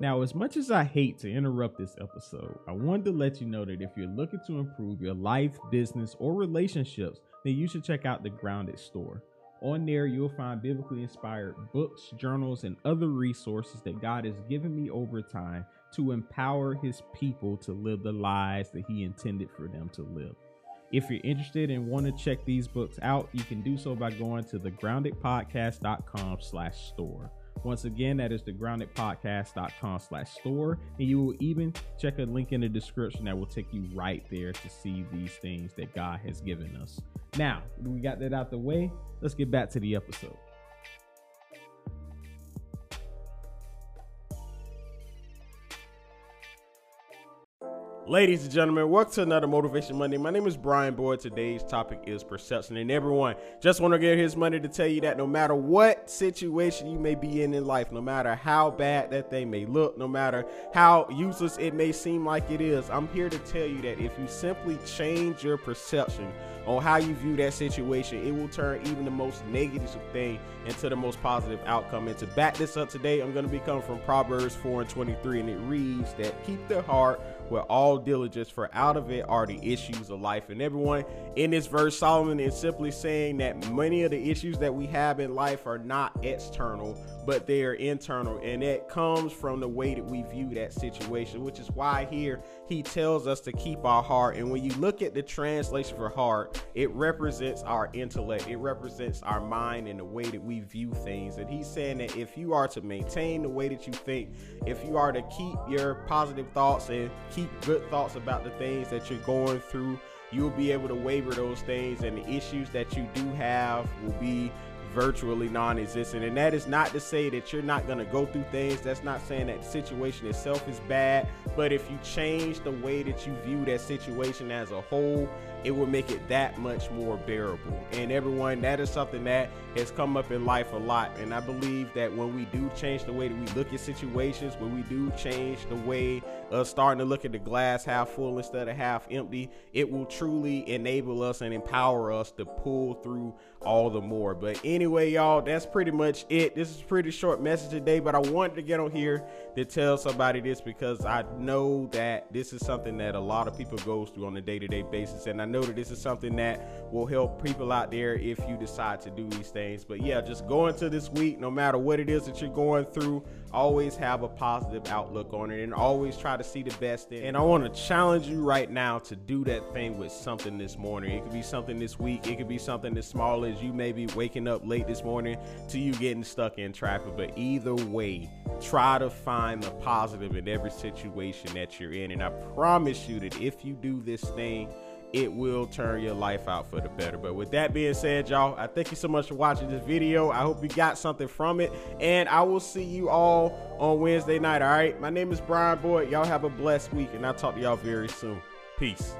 Now, as much as I hate to interrupt this episode, I wanted to let you know that if you're looking to improve your life, business, or relationships, then you should check out the Grounded Store. On there, you'll find biblically inspired books, journals, and other resources that God has given me over time to empower His people to live the lives that He intended for them to live. If you're interested and want to check these books out, you can do so by going to thegroundedpodcast.com slash store. Once again, that is thegroundedpodcast.com slash store. And you will even check a link in the description that will take you right there to see these things that God has given us. Now, we got that out the way. Let's get back to the episode. Ladies and gentlemen, welcome to another Motivation Monday. My name is Bryan Boyd. Today's topic is perception. And everyone, just want to get his money to tell you that no matter what situation you may be in in life, no matter how bad that they may look, no matter how useless it may seem like it is, I'm here to tell you that if you simply change your perception on how you view that situation, it will turn even the most negative thing into the most positive outcome. And to back this up today, I'm going to be coming from Proverbs 4 and 23, and it reads that keep the heart with all diligence, for out of it are the issues of life. And everyone in this verse, Solomon is simply saying that many of the issues that we have in life are not external, but they are internal. And it comes from the way that we view that situation, which is why here he tells us to keep our heart. And when you look at the translation for heart, it represents our intellect, it represents our mind and the way that we view things. And he's saying that if you are to maintain the way that you think, if you are to keep your positive thoughts and keep good thoughts about the things that you're going through, you'll be able to waver those things, and the issues that you do have will be virtually non-existent. And that is not to say that you're not going to go through things. That's not saying that the situation itself is bad. But if you change the way that you view that situation as a whole it will make it that much more bearable. And everyone that is something that has come up in life a lot. And i believe that when we do change the way that we look at situations when we do change the way of starting to look at the glass half full instead of half empty it will truly enable us and empower us to pull through all the more. But in anyway, y'all, that's pretty much it. This is a pretty short message today, but I wanted to get on here to tell somebody this because I know that this is something that a lot of people goes through on a day-to-day basis, and I know that this is something that will help people out there if you decide to do these things. But yeah, just go into this week, no matter what it is that you're going through, always have a positive outlook on it and always try to see the best in. And I want to challenge you right now to do that thing with something this morning. It could be something this week, it could be something as small as you may be waking up late this morning to you getting stuck in traffic. But either way, try to find the positive in every situation that you're in. And I promise you that if you do this thing, it will turn your life out for the better. But with that being said, y'all, I thank you so much for watching this video. I hope you got something from it. And I will see you all on Wednesday night. All right. My name is Bryan Boyd. Y'all have a blessed week. And I'll talk to y'all very soon. Peace.